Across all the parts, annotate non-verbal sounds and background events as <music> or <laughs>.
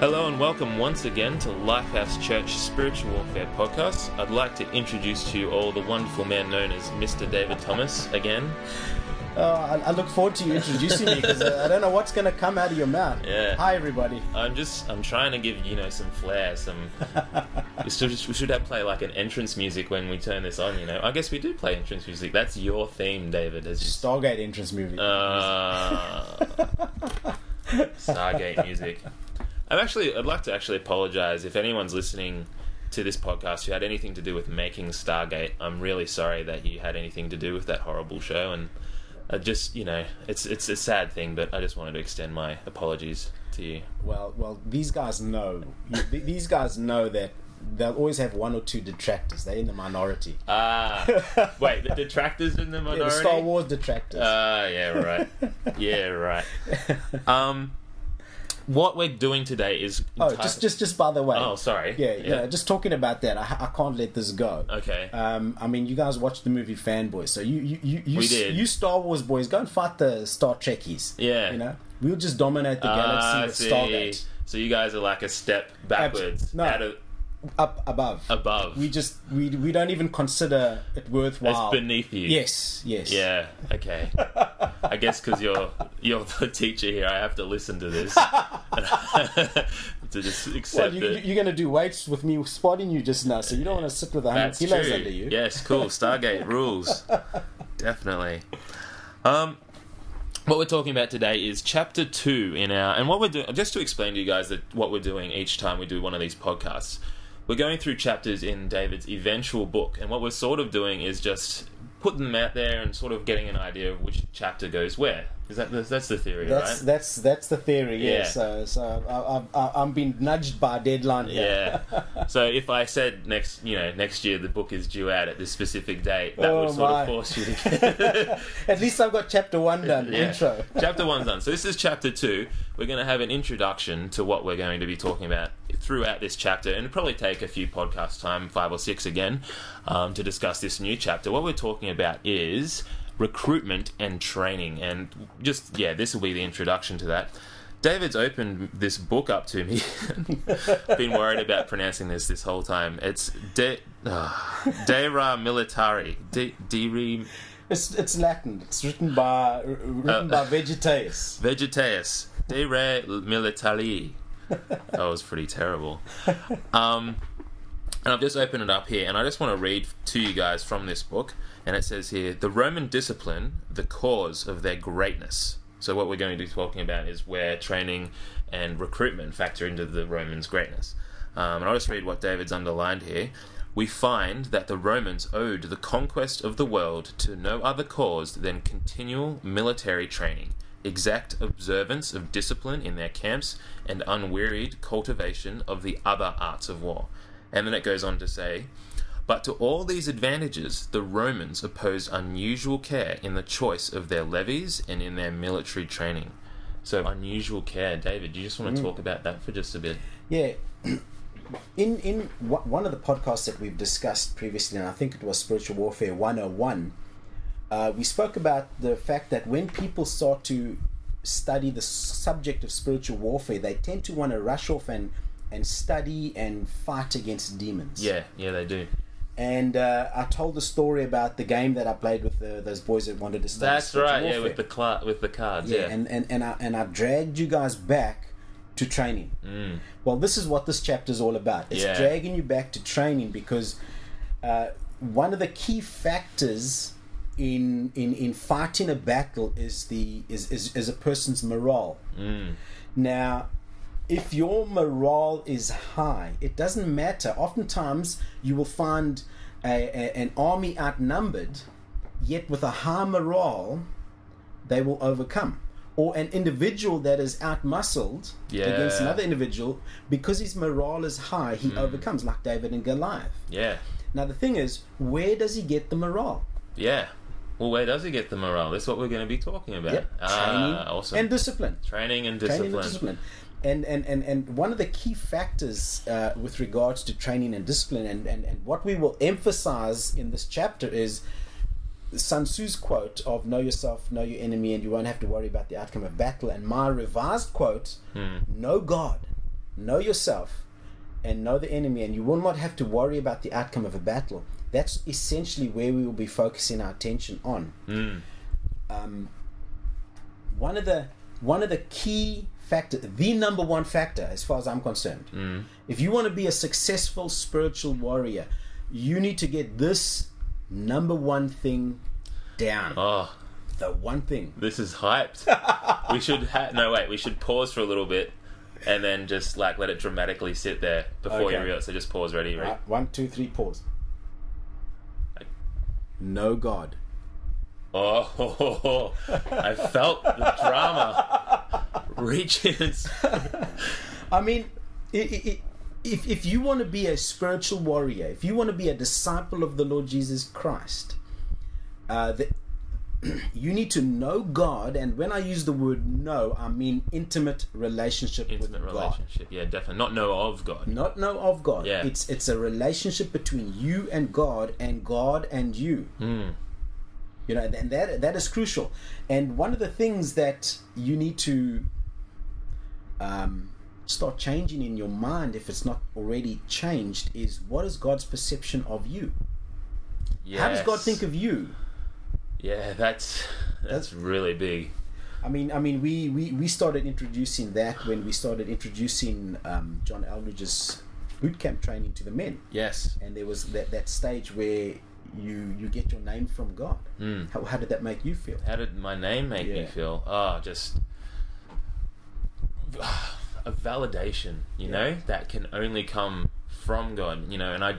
Hello and welcome once again to Lifehouse Church Spiritual Warfare Podcast. I'd like to introduce to you all the wonderful man known as Mr. David Thomas again. Uh, I, I look forward to you introducing me because uh, I don't know what's going to come out of your mouth. Yeah. Hi, everybody. I'm just I'm trying to give you know some flair, some. <laughs> we, should, we should have play like an entrance music when we turn this on. You know, I guess we do play entrance music. That's your theme, David. As you Stargate entrance movie. Uh, <laughs> Stargate music. I'm actually. I'd like to actually apologize if anyone's listening to this podcast who had anything to do with making Stargate. I'm really sorry that you had anything to do with that horrible show, and I just you know, it's it's a sad thing, but I just wanted to extend my apologies to you. well, well, these guys know. These guys know that they'll always have one or two detractors. They're in the minority. Ah, <laughs> wait, the detractors in the Yeah, minority. the Star Wars detractors. Ah, yeah, right. Yeah, right. <laughs> Um, what we're doing today is. oh, just, just, just by the way. Oh, sorry. Yeah, yeah. Just talking about that, I, I can't let this go. Okay. Um, I mean, you guys watched the movie Fanboys, so you, you, you, you, did. you Star Wars boys, go and fight the Star Trekkies. Yeah. You know, we'll just dominate the Ah, galaxy I with. Stargate. So you guys are like a step backwards, no. out of Up above. above. we just we we don't even consider it worthwhile. it's beneath you. Yes, yes. Yeah. Okay. I guess because you're you're the teacher here, I have to listen to this <laughs> to just Well, accept you, it. you're going to do weights with me spotting you just now, so you don't want to sit with a hundred kilos true. under you. Yes, cool. <laughs> Stargate rules. Definitely. Um, what we're talking about today is chapter two in our, and what we're doing. Just to explain to you guys that what we're doing each time we do one of these podcasts, we're going through chapters in David's eventual book, and what we're sort of doing is just putting them out there and sort of getting an idea of which chapter goes where. Is that that's the theory, That's right? that's that's the theory. Yeah. Yeah. So so I, I'm being nudged by a deadline here. Yeah. <laughs> so if I said next, you know, next year the book is due out at this specific date, that Oh, would sort my. of force you to. <laughs> At least I've got chapter one done. Yeah. Intro. chapter one's done. So this is chapter two. We're going to have an introduction to what we're going to be talking about throughout this chapter, and probably take a few podcast time, five or six again, um, to discuss this new chapter. What we're talking about is recruitment and training, and just yeah, this will be the introduction to that. David's opened this book up to me. <laughs> Been worried about pronouncing this this whole time. It's De uh, De Ra Militari. De, De Re It's it's Latin. It's written by written Uh, by Vegetius. <laughs> Vegetius de re militari. That was pretty terrible. Um, and I've just opened it up here, and I just want to read to you guys from this book. And it says here the Roman discipline, the cause of their greatness. So, what we're going to be talking about is where training and recruitment factor into the Romans' greatness. Um, and I'll just read what David's underlined here. We find that the Romans owed the conquest of the world to no other cause than continual military training, exact observance of discipline in their camps, and unwearied cultivation of the other arts of war. And then it goes on to say, but to all these advantages, the Romans opposed unusual care in the choice of their levies and in their military training. So, unusual care. David, do you just want to talk about that for just a bit? Yeah. <clears throat> In in one of the podcasts that we've discussed previously, and I think it was Spiritual Warfare 101, uh, we spoke about the fact that when people start to study the subject of spiritual warfare, they tend to want to rush off and, and study and fight against demons. Yeah, yeah, they do. And uh, I told the story about the game that I played with the, those boys that wanted to start. That's right. Yeah, with the cla- with the cards. Yeah, Yeah, and, and, and I and I dragged you guys back to training. Mm. Well, this is what this chapter is all about. It's Yeah. dragging you back to training because uh, one of the key factors in in in fighting a battle is the is is, is a person's morale. Mm. Now, if your morale is high, it doesn't matter. Oftentimes, you will find a, a, an army outnumbered, yet with a high morale, they will overcome. Or an individual that is outmuscled against another individual, because his morale is high, he overcomes, like David and Goliath. yeah, Now, the thing is, where does he get the morale? yeah. Well, where does he get the morale? That's what we're going to be talking about. Yep. Ah, Training awesome. and discipline. training and discipline. training and discipline. And, and, and, and one of the key factors uh, with regards to training and discipline, and, and, and what we will emphasize in this chapter is Sun Tzu's quote of "Know yourself, know your enemy, and you won't have to worry about the outcome of battle." And my revised quote: Hmm. "Know God, know yourself and know the enemy, and you will not have to worry about the outcome of a battle. That's essentially where we will be focusing our attention on. Mm. Um, one of the one of the key factor, the number one factor, as far as I'm concerned, Mm. if you want to be a successful spiritual warrior, you need to get this number one thing down. Oh, The one thing. this is hyped. <laughs> we should ha- no wait. We should pause for a little bit, and then just like let it dramatically sit there before you Okay. realize. So just pause. Ready? Ready? Right, one, two, three, pause. No God. Oh, <laughs> I felt the drama reaching. its- <laughs> I mean, i i i if, if you want to be a spiritual warrior, if you want to be a disciple of the Lord Jesus Christ, uh, the, <clears throat> you need to know God. And when I use the word know, I mean intimate relationship Intimate with God. relationship. Yeah, definitely. Not know of God. Not know of God. Yeah. It's it's a relationship between you and God, and God and you. Mm. You know, and that that is crucial. And one of the things that you need to um, start changing in your mind, if it's not already changed, is what is God's perception of you? How does God think of you? Yeah, that's that's really big. I mean, I mean, we, we, we started introducing that when we started introducing um, John Eldredge's boot camp training to the men, Yes. and there was that, that stage where you you get your name from God. Mm. How, how did that make you feel? How did my name make me feel? Oh, just a validation, you Yeah. know, that can only come from God, you know. And I,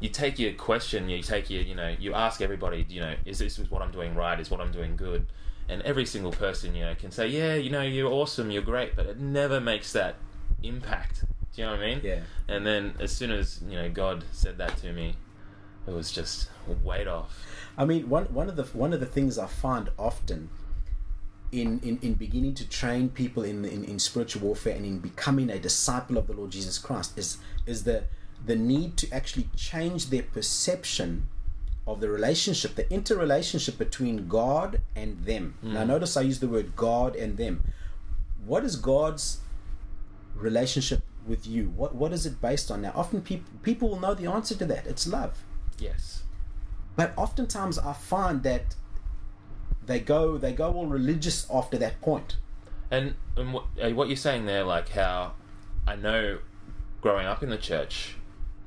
you take your question, you take your, you know, you ask everybody, you know, is this what I'm doing right? Is what I'm doing good? And every single person, you know, can say, yeah, you know, you're awesome, you're great, but it never makes that impact. Do you know what I mean? Yeah. And then as soon as you know God said that to me, it was just weight off. I mean, one one of the one of the things I find often in in, in beginning to train people in, in in spiritual warfare and in becoming a disciple of the Lord Jesus Christ is is the the need to actually change their perception of the relationship, the interrelationship between God and them. Hmm. Now, notice I use the word God and them. What is God's relationship with you? What what is it based on? Now, often people people will know the answer to that. It's love. Yes. But oftentimes I find that they go they go all religious after that point. And, and what, what you're saying there, like how I know growing up in the church,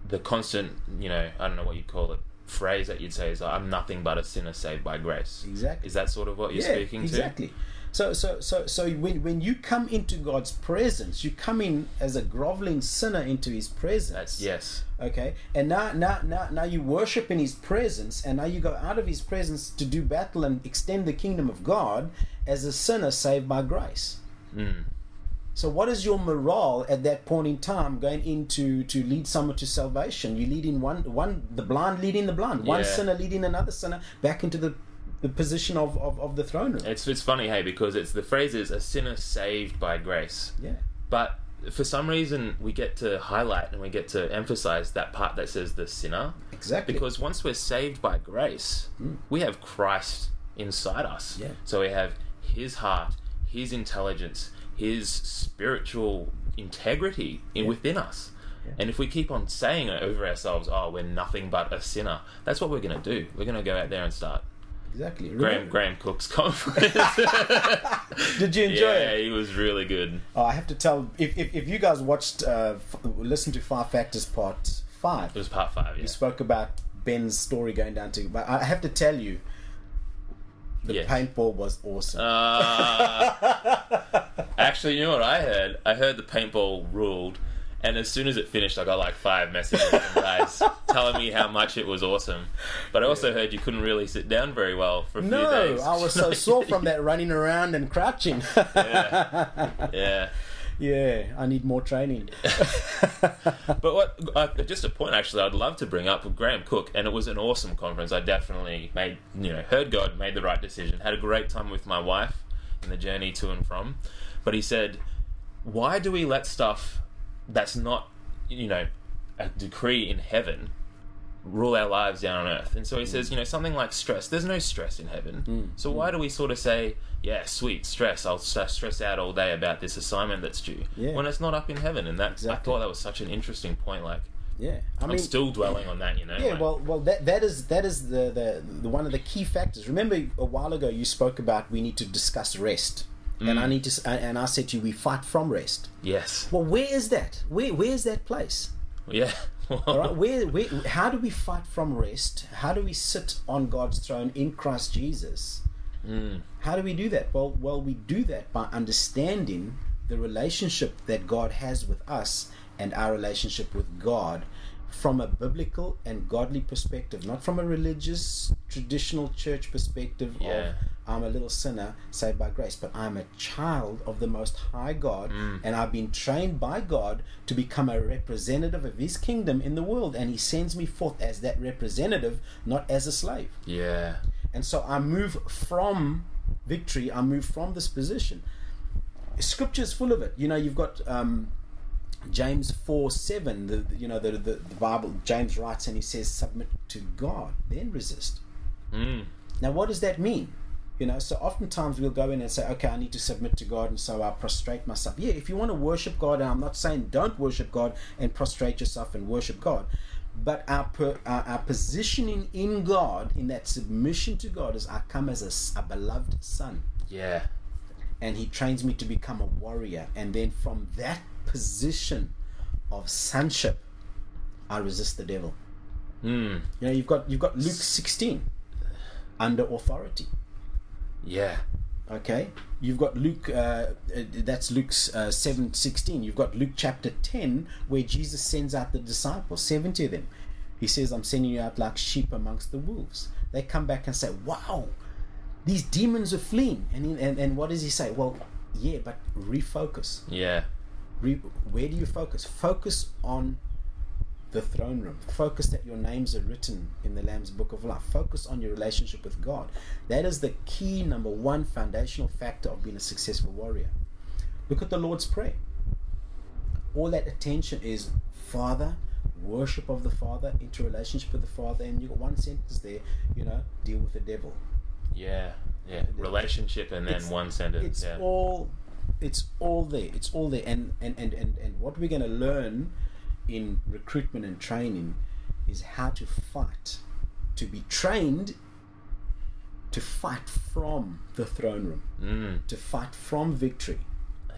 the constant, you know, I don't know what you'd call it, phrase that you'd say is, I'm nothing but a sinner saved by grace. Exactly. Is that sort of what you're yeah, speaking to? exactly. So so so so when when you come into God's presence, you come in as a groveling sinner into His presence. That's, yes. Okay, and now now now now you worship in His presence, and now you go out of His presence to do battle and extend the kingdom of God as a sinner saved by grace. Mm. So, what is your morale at that point in time going into to lead someone to salvation? You lead in one one the blind leading the blind, one Yeah. sinner leading another sinner back into the the position of, of, of the throne room. It's, it's funny, hey, because it's the phrase is a sinner saved by grace. Yeah, But for some reason, we get to highlight and we get to emphasize that part that says the sinner. exactly. Because once we're saved by grace, hmm. we have Christ inside us. Yeah. So we have His heart, His intelligence, His spiritual integrity in, Yeah. within us. Yeah. And if we keep on saying over ourselves, oh, we're nothing but a sinner, that's what we're going to do. We're going to go out there and start exactly. Graham Graham Cooke's conference. <laughs> Did you enjoy yeah, it? Yeah, he was really good. Oh, I have to tell if, if, if you guys watched uh, f- listen to Five Factors Part Five, It was part five. Yeah. we spoke about Ben's story going down to. But I have to tell you, the Yes. paintball was awesome. Uh, <laughs> actually, you know what I heard? I heard the paintball ruled, and as soon as it finished, I got like five messages from guys <laughs> telling me how much it was awesome. But I also heard you couldn't really sit down very well for a few days. no. I was so <laughs> sore from that running around and crouching. <laughs> Yeah. yeah. Yeah, I need more training. But what, uh, just a point actually, I'd love to bring up with Graham Cooke, and it was an awesome conference. I definitely made, you know, heard God, made the right decision, had a great time with my wife in the journey to and from. But he said, why do we let stuff that's not, you know, a decree in heaven rule our lives down on earth. And so he says, you know, something like stress. There's no stress in heaven. Mm. So why do we sort of say, yeah, sweet stress. I'll stress out all day about this assignment that's due Yeah. when it's not up in heaven. And that I thought that was such an interesting point. Like Yeah, I I'm still dwelling on that. You know. Yeah, like- well, well, that that is that is the, the the one of the key factors. Remember, a while ago you spoke about we need to discuss rest, and Mm. I need to, and I said to you, we fight from rest. yes. Well, where is that? Where where is that place? Yeah. <laughs> All right, where, where how do we fight from rest? How do we sit on God's throne in Christ Jesus? Mm. How do we do that? Well, well, we do that by understanding the relationship that God has with us and our relationship with God from a biblical and godly perspective, not from a religious, traditional church perspective Yeah. of I'm a little sinner saved by grace, but I'm a child of the Most High God, and I've been trained by God to become a representative of His kingdom in the world, and He sends me forth as that representative, not as a slave. Yeah. And so I move from victory, I move from this position. Scripture is full of it. You know, you've got um, James 4 7, the, the- you know, the, the, the Bible, James writes and he says, submit to God, then resist. Mm. Now, what does that mean? You know, so oftentimes we'll go in and say, okay, I need to submit to God, and so I prostrate myself. Yeah, if you want to worship God, and I'm not saying don't worship God and prostrate yourself and worship God, but our, per, our, our positioning in God, in that submission to God, is I come as a beloved son, Yeah. and He trains me to become a warrior, and then from that position of sonship, I resist the devil. Mm. You know, you've got you've got Luke 16 under authority. Yeah. Okay, you've got Luke. Uh, uh, that's Luke's uh, seven sixteen. You've got Luke chapter ten, where Jesus sends out the disciples, seventy of them. He says, "I'm sending you out like sheep amongst the wolves." They come back and say, "Wow, these demons are fleeing." And he, and and what does he say? Well, yeah, but refocus. Yeah. Re- where do you focus? Focus on the throne room. Focus that your names are written in the Lamb's Book of Life. Focus on your relationship with God. That is the key, number one, foundational factor of being a successful warrior. Look at the Lord's Prayer. All that attention is Father, worship of the Father, into relationship with the Father, and you got one sentence there, you know, deal with the devil. Yeah. Yeah. Relationship and then It's- one sentence. It's yeah. all it's all there. It's all there. And and, and, and, and what we're gonna learn in recruitment and training is how to fight. To be trained to fight from the throne room. Mm. To fight from victory.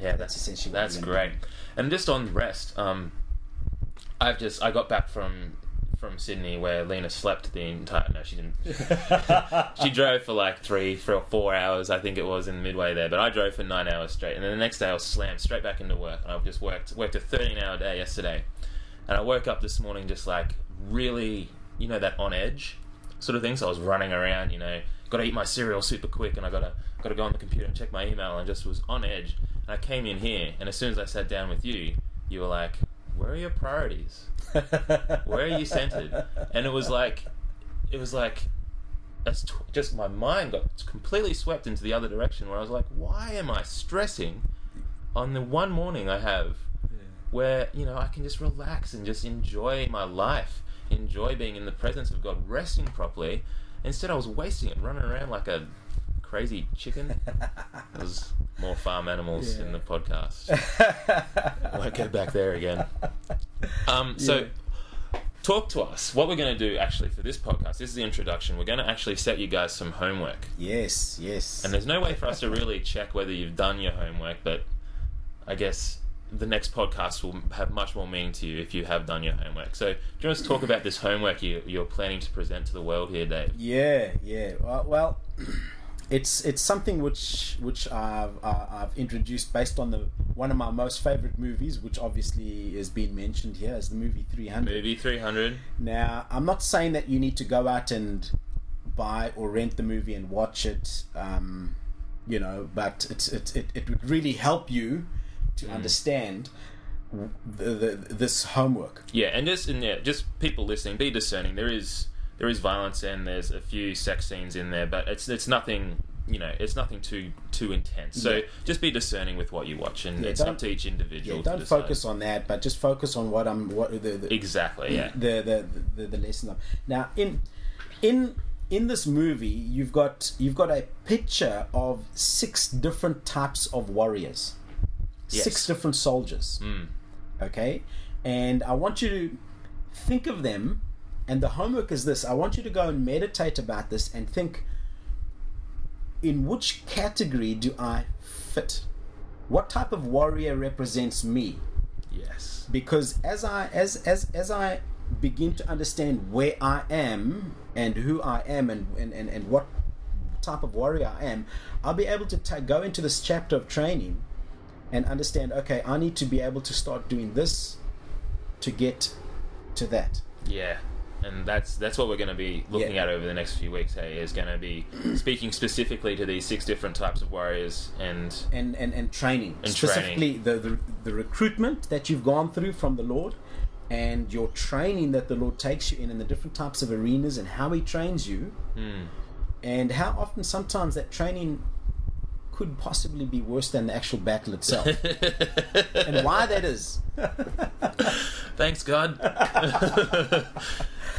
Yeah, That's essentially That's great. And just on rest, um, I've just I got back from from Sydney where Lena slept the entire. No, she didn't. <laughs> she drove for like three, three or four hours, I think it was, in midway there. But I drove for nine hours straight, and then the next day I was slammed straight back into work. And I've just worked worked a thirteen hour day yesterday, and I woke up this morning just like really, you know, that on edge sort of thing. So I was running around, you know, got to eat my cereal super quick, and I gotta gotta go on the computer and check my email, and just was on edge. And I came in here, and as soon as I sat down with you, you were like, "Where are your priorities? Where are you centered?" And it was like, it was like, that's just my mind got completely swept into the other direction, where I was like, "Why am I stressing on the one morning I have?" Where you know I can just relax and just enjoy my life, enjoy being in the presence of God, resting properly. Instead, I was wasting it, running around like a crazy chicken. <laughs> There's more farm animals in the podcast. I <laughs> won't go back there again. Um, so, talk to us. What we're going to do actually for this podcast, this is the introduction. We're going to actually set you guys some homework. yes, yes. And there's no way for us to really check whether you've done your homework, but I guess the next podcast will have much more meaning to you if you have done your homework. So, do you want to talk about this homework you, you're planning to present to the world here, Dave? Yeah, yeah. Well, <clears throat> it's it's something which which I've I've introduced based on the one of my most favorite movies, which obviously has been mentioned here, is the movie Three Hundred. Movie 300. Now, I'm not saying that you need to go out and buy or rent the movie and watch it, um, you know, but it's, it, it, it would really help you to mm. understand the, the, this homework. Yeah, and just and yeah, just people listening, be discerning. There is there is violence and there's a few sex scenes in there, but it's it's nothing you know, it's nothing too too intense. So Yeah. just be discerning with what you watch, and Yeah, it's up to each individual. Yeah, don't focus on that, but just focus on what I'm what the, the exactly. Yeah. the, the the the lesson of now in in in this movie you've got you've got a picture of six different types of warriors Yes. six different soldiers Mm. okay and i want you to think of them and the homework is this i want you to go and meditate about this and think in which category do i fit what type of warrior represents me Yes. because as I as as as I begin to understand where I am and who I am and and, and, and what type of warrior I am, I'll be able to ta go into this chapter of training and understand. Okay, I need to be able to start doing this to get to that. Yeah. And that's that's what we're going to be looking Yeah. at over the next few weeks. Hey, is going to be speaking specifically to these six different types of warriors, and And, and, and training And specifically The, the the recruitment that you've gone through from the Lord and your training that the Lord takes you in and the different types of arenas and how he trains you Hmm. and how often sometimes that training could possibly be worse than the actual battle itself <laughs> and why that is Thanks God. <laughs>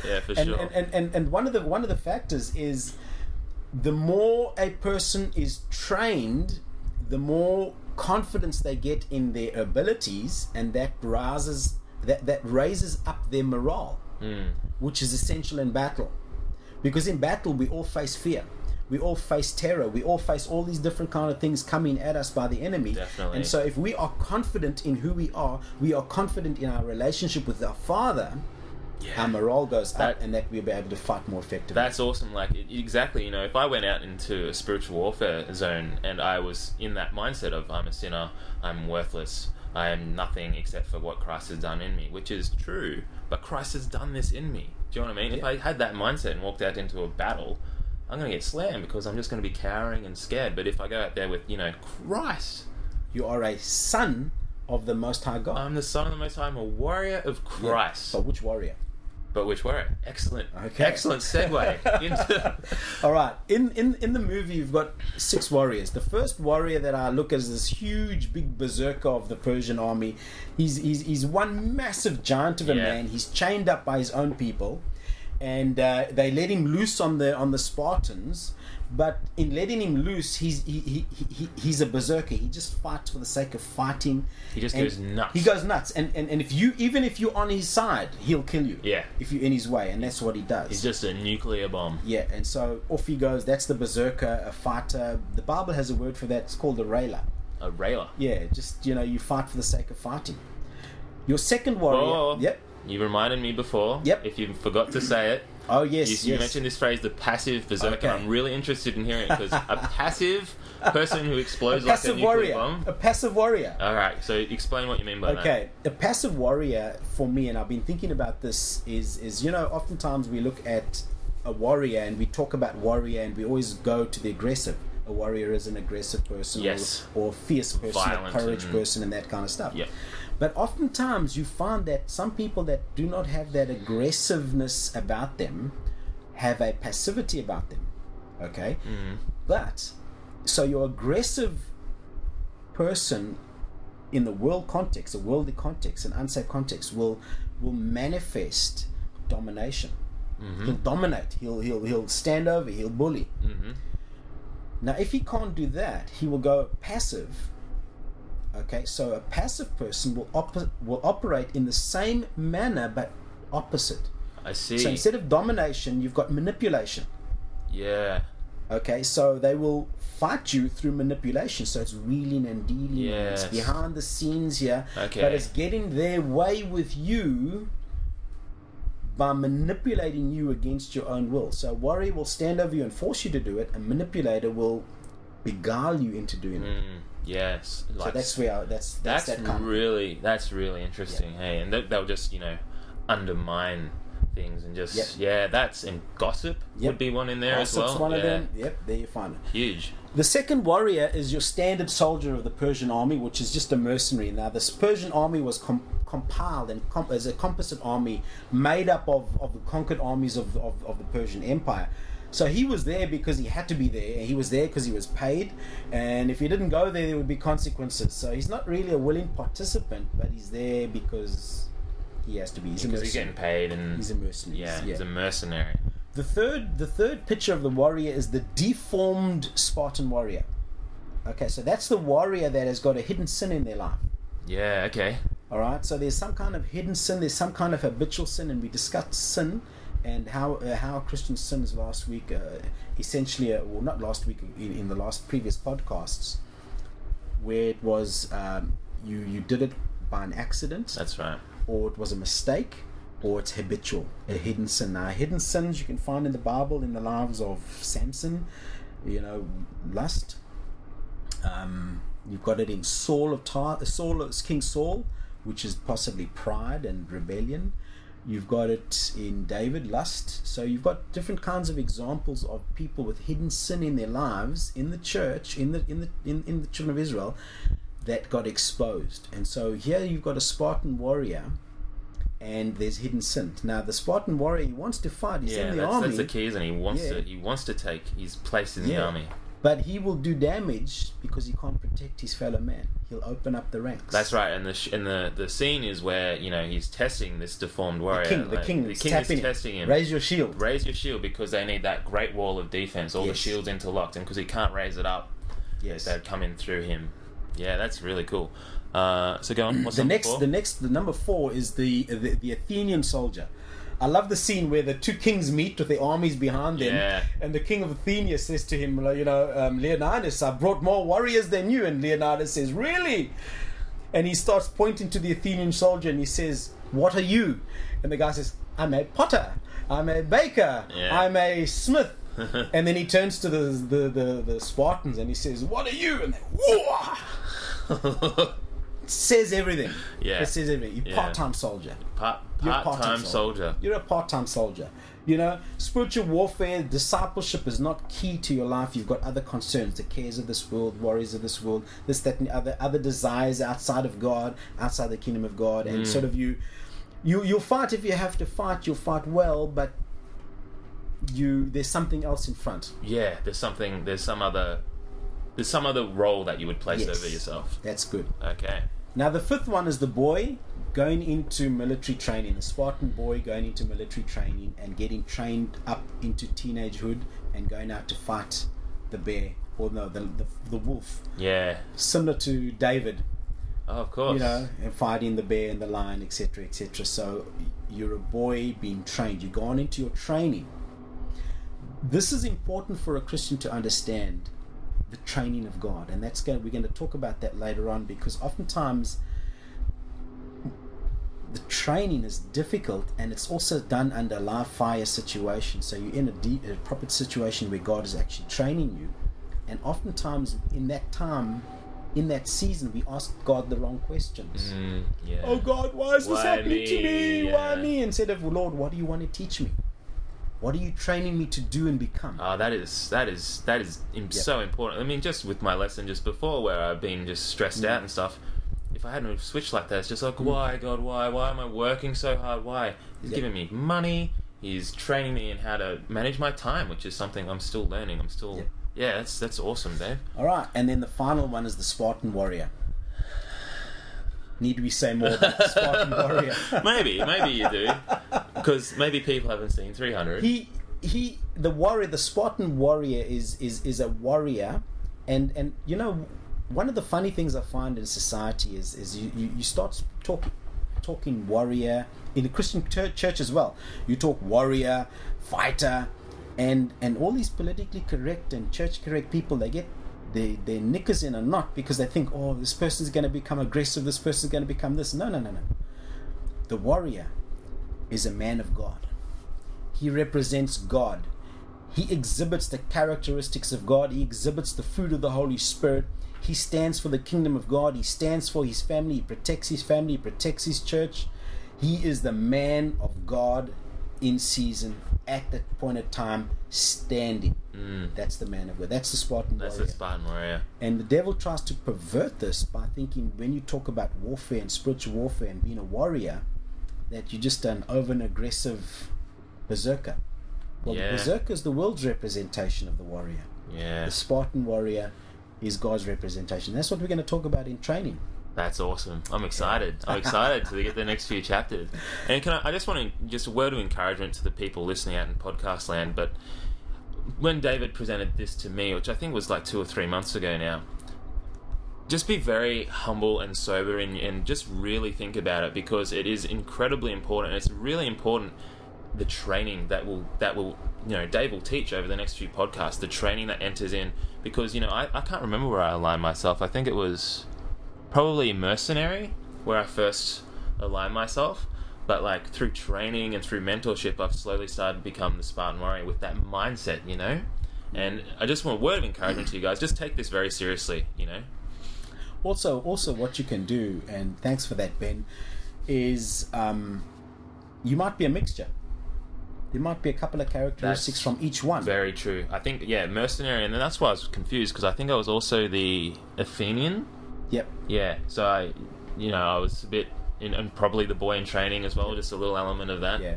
yeah, for and, sure. and, and, and, and one of the one of the factors is the more a person is trained the more confidence they get in their abilities and that rises that, that raises up their morale Hmm. which is essential in battle. Because in battle, we all face fear. We all face terror. We all face all these different kind of things coming at us by the enemy. Definitely. And so, if we are confident in who we are, we are confident in our relationship with our Father. Yeah. Our morale goes up, and that we'll be able to fight more effectively. That's awesome. Like exactly, you know, if I went out into a spiritual warfare zone and I was in that mindset of I'm a sinner, I'm worthless, I am nothing except for what Christ has done in me, which is true, but Christ has done this in me. Do you know what I mean? If I had that mindset and walked out into a battle, I'm going to get slammed because I'm just going to be cowering and scared. But if I go out there with, you know, Christ, you are a son of the Most High God. I'm the Son of the Most High, I'm a warrior of Yeah. Christ. But which warrior? But which warrior? Excellent. Okay. Excellent segue <laughs> into. All right. In, in in the movie, you've got six warriors. The first warrior that I look at is this huge, big berserker of the Persian army. He's he's, he's one massive giant of a Yeah. man. He's chained up by his own people, and uh, they let him loose on the on the Spartans. But in letting him loose, he's he, he, he, he- he's a berserker. He just fights for the sake of fighting. He just goes nuts. He goes nuts, and, and and if you even if you're on his side, he'll kill you. Yeah. If you're in his way, and that's what he does. He's just a nuclear bomb. Yeah, and so off he goes. That's the berserker, a fighter. The Bible has a word for that. It's called a railer. A railer. Yeah, just you know, you fight for the sake of fighting. Your second warrior. Whoa. Yep. You reminded me before. Yep. If you forgot to say it, Oh yes, you, you mentioned this phrase, the passive berserker. Okay. I'm really interested in hearing it because a <laughs> passive person who a explodes like a passive nuclear warrior. bomb. A passive warrior. All right. So explain what you mean by that. Okay, a passive warrior for me, and I've been thinking about this. Is is you know, oftentimes we look at a warrior and we talk about warrior, and we always go to the aggressive. A warrior is an aggressive person, Yes. or, or a fierce person, Violent a courage person, and that kind of stuff. Yep. But oftentimes you find that some people that do not have that aggressiveness about them have a passivity about them. Okay? Mm. But so your aggressive person in the world context, a worldly context, an unsafe context will will manifest domination. Mm-hmm. He'll dominate. He'll he'll he'll stand over. He'll bully. hmm Now, if he can't do that, he will go passive. Okay, so a passive person will op- will operate in the same manner but opposite. I see. So instead of domination, you've got manipulation. yeah. Okay, so they will fight you through manipulation. So it's wheeling and dealing. and It's behind the scenes here. Okay. But it's getting their way with you by manipulating you against your own will. So a warrior will stand over you and force you to do it. A manipulator will beguile you into doing it. Hmm. Yes. So that's where that's that's, that's that really that's really interesting. Hey, and that, they'll just you know undermine things and just Yep. yeah. That's and gossip Yep. would be one in there as well. Gossip's well. one yeah. of them. Yep, there you find it. Huge. The second warrior is your standard soldier of the Persian army, which is just a mercenary. Now, this Persian army was com- compiled and comp- as a composite army made up of, of the conquered armies of, of, of the Persian Empire. So he was there because he had to be there. He was there because he was paid, and if he didn't go there, there would be consequences. So he's not really a willing participant, but he's there because he has to be. He's because he's getting paid and He's a mercenary. yeah, yeah. he's a mercenary. The third, the third picture of the warrior is the deformed Spartan warrior. Okay, so that's the warrior that has got a hidden sin in their life. Yeah, okay. All right, so there's some kind of hidden sin. There's some kind of habitual sin, and we discussed sin and how uh, how Christian sins last week. Uh, essentially, uh, well, not last week in, in the last previous podcasts, where it was um, you you did it by an accident, That's right. or it was a mistake, or it's habitual, a hidden sin. Now, hidden sins you can find in the Bible in the lives of Samson, you know, lust. Um, you've got it in Saul of Tar- Saul, King Saul, which is possibly pride and rebellion. You've got it in David, lust. So you've got different kinds of examples of people with hidden sin in their lives in the church, in the in the in, in the children of Israel, that got exposed. And so here you've got a Spartan warrior, and there's hidden sin. Now the Spartan warrior he wants to fight. He's yeah, in the that's, army, that's the key, isn't he? He wants Yeah. to he wants to take his place in the army. But he will do damage because he can't protect his fellow man. He'll open up the ranks. That's right, and the sh- and the the scene is where you know he's testing this deformed warrior. The king, the like, king, the king is him. testing him. Raise your shield. Raise your shield because they need that great wall of defense. All the shields interlocked, and because he can't raise it up, Yes. they're coming through him. Yeah, that's really cool. Uh, so go on. What's the next four? the next the number four is the, the the Athenian soldier. I love the scene where the two kings meet with their armies behind them, Yeah. and the king of Athenia says to him, you know, um, Leonidas, I brought more warriors than you, and Leonidas says, really? And he starts pointing to the Athenian soldier, and he says, what are you? And the guy says, I'm a potter, I'm a baker, Yeah. I'm a smith. <laughs> and then he turns to the, the, the, the Spartans and he says, What are you? And they, Whoa! <laughs> says everything. Yeah. It says everything. You're Yeah. part time soldier. Part You're a part time soldier. You're a part time soldier. You know, spiritual warfare, discipleship is not key to your life. You've got other concerns, the cares of this world, worries of this world, this, that, and the other, other desires outside of God, outside the kingdom of God, Mm. and sort of you, you, you'll fight if you have to fight. You'll fight well, but you there's something else in front. Yeah, there's something. There's some other. There's some other role that you would place Yes. over yourself. That's good. Okay. Now, the fifth one is the boy going into military training, the Spartan boy going into military training and getting trained up into teenagehood and going out to fight the bear or no, the, the, the wolf. Yeah. Similar to David, Oh, of course. you know, and fighting the bear and the lion, etc., etc. So you're a boy being trained. You've gone into your training. This is important for a Christian to understand the training of God, and that's going. We're going to talk about that later on because oftentimes the training is difficult, and it's also done under live fire situation. So you're in a, deep, a proper situation where God is actually training you, and oftentimes in that time. In that season, we ask God the wrong questions. Mm, yeah. Oh God, why is this Why happening to me? me? Why me? Instead of Lord, what do you want to teach me? What are you training me to do and become? Oh, that is that is that is im- so important. I mean, just with my lesson just before, where I've been just stressed Mm. out and stuff. If I hadn't switched like that, it's just like, why, God, why? Why am I working so hard? Why? He's Yeah. giving me money. He's training me in how to manage my time, which is something I'm still learning. I'm still, Yeah. yeah, that's that's awesome, Dave. All right, and then the final one is the Spartan warrior. Need we say more about the Spartan <laughs> warrior? maybe, maybe you do, because maybe people haven't seen 300. he he the warrior the spartan warrior is is is a warrior and and you know one of the funny things i find in society is is you you, you start talking talking warrior in the christian church, church as well you talk warrior fighter and and all these politically correct and church correct people they get their, their knickers in a knot because they think oh this person's going to become aggressive this person's going to become this no no no no the warrior is a man of god he represents God. He exhibits the characteristics of God. He exhibits the fruit of the Holy Spirit. He stands for the kingdom of God. He stands for his family. He protects his family. He protects his church. He is the man of God in season at that point of time, standing. Mm, That's the man of God. That's the Spartan that's warrior. the Spartan warrior. And the devil tries to pervert this by thinking when you talk about warfare and spiritual warfare and being a warrior, that you're just an over and aggressive berserker. Well, Yeah. the berserker is the world's representation of the warrior. Yeah, The Spartan warrior is God's representation. That's what we're going to talk about in training. That's awesome. I'm excited. I'm excited to get the next few chapters. And can I, I just want to just a word of encouragement to the people listening out in podcast land. But when David presented this to me, which I think was like two or three months ago now, just be very humble and sober and, and just really think about it because it is incredibly important. It's really important the training that will that will you know Dave will teach over the next few podcasts. The training that enters in because you know I, I can't remember where I aligned myself. I think it was probably mercenary where I first aligned myself. But like through training and through mentorship, I've slowly started to become the Spartan warrior with that mindset, you know. And I just want a word of encouragement to you guys. Just take this very seriously, you know. Also, also, what you can do, and thanks for that, Ben, is um, you might be a mixture. There might be a couple of characteristics That's from each one. Very true. I think yeah, mercenary, and then that's why I was confused because I think I was also the Athenian. Yep. Yeah, so I, you know, I was a bit, in, and probably the boy in training as well, just a little element of that. Yeah.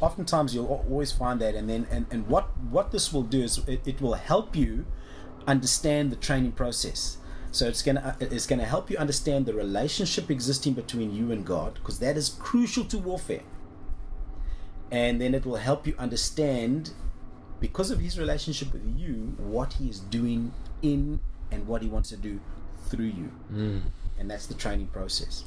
Oftentimes, you'll always find that, and then and, and what what this will do is it, it will help you understand the training process. So it's gonna uh, it's gonna help you understand the relationship existing between you and God, because that is crucial to warfare. And then it will help you understand, because of His relationship with you, what He is doing in and what He wants to do through you. Mm. And that's the training process.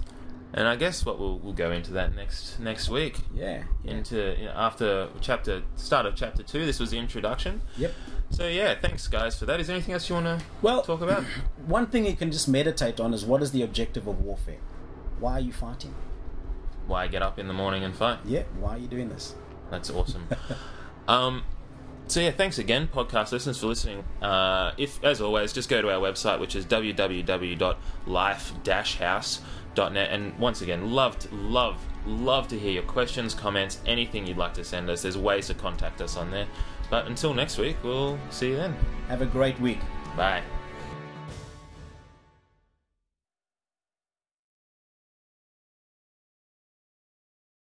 And I guess what we'll we'll go into that next next week. Yeah. yeah. Into you know, after chapter start of chapter two. This was the introduction. Yep. So yeah, thanks guys for that. Is there anything else you want to Well, talk about? <clears throat> One thing you can just meditate on is what is the objective of warfare? Why are you fighting? Why get up in the morning and fight? Yeah, why are you doing this? That's awesome. <laughs> um, so yeah, thanks again, podcast listeners, for listening. Uh, if, as always, just go to our website, which is www.life-house.net. And once again, love, to, love, love to hear your questions, comments, anything you'd like to send us. There's ways to contact us on there. But until next week, we'll see you then. Have a great week. Bye.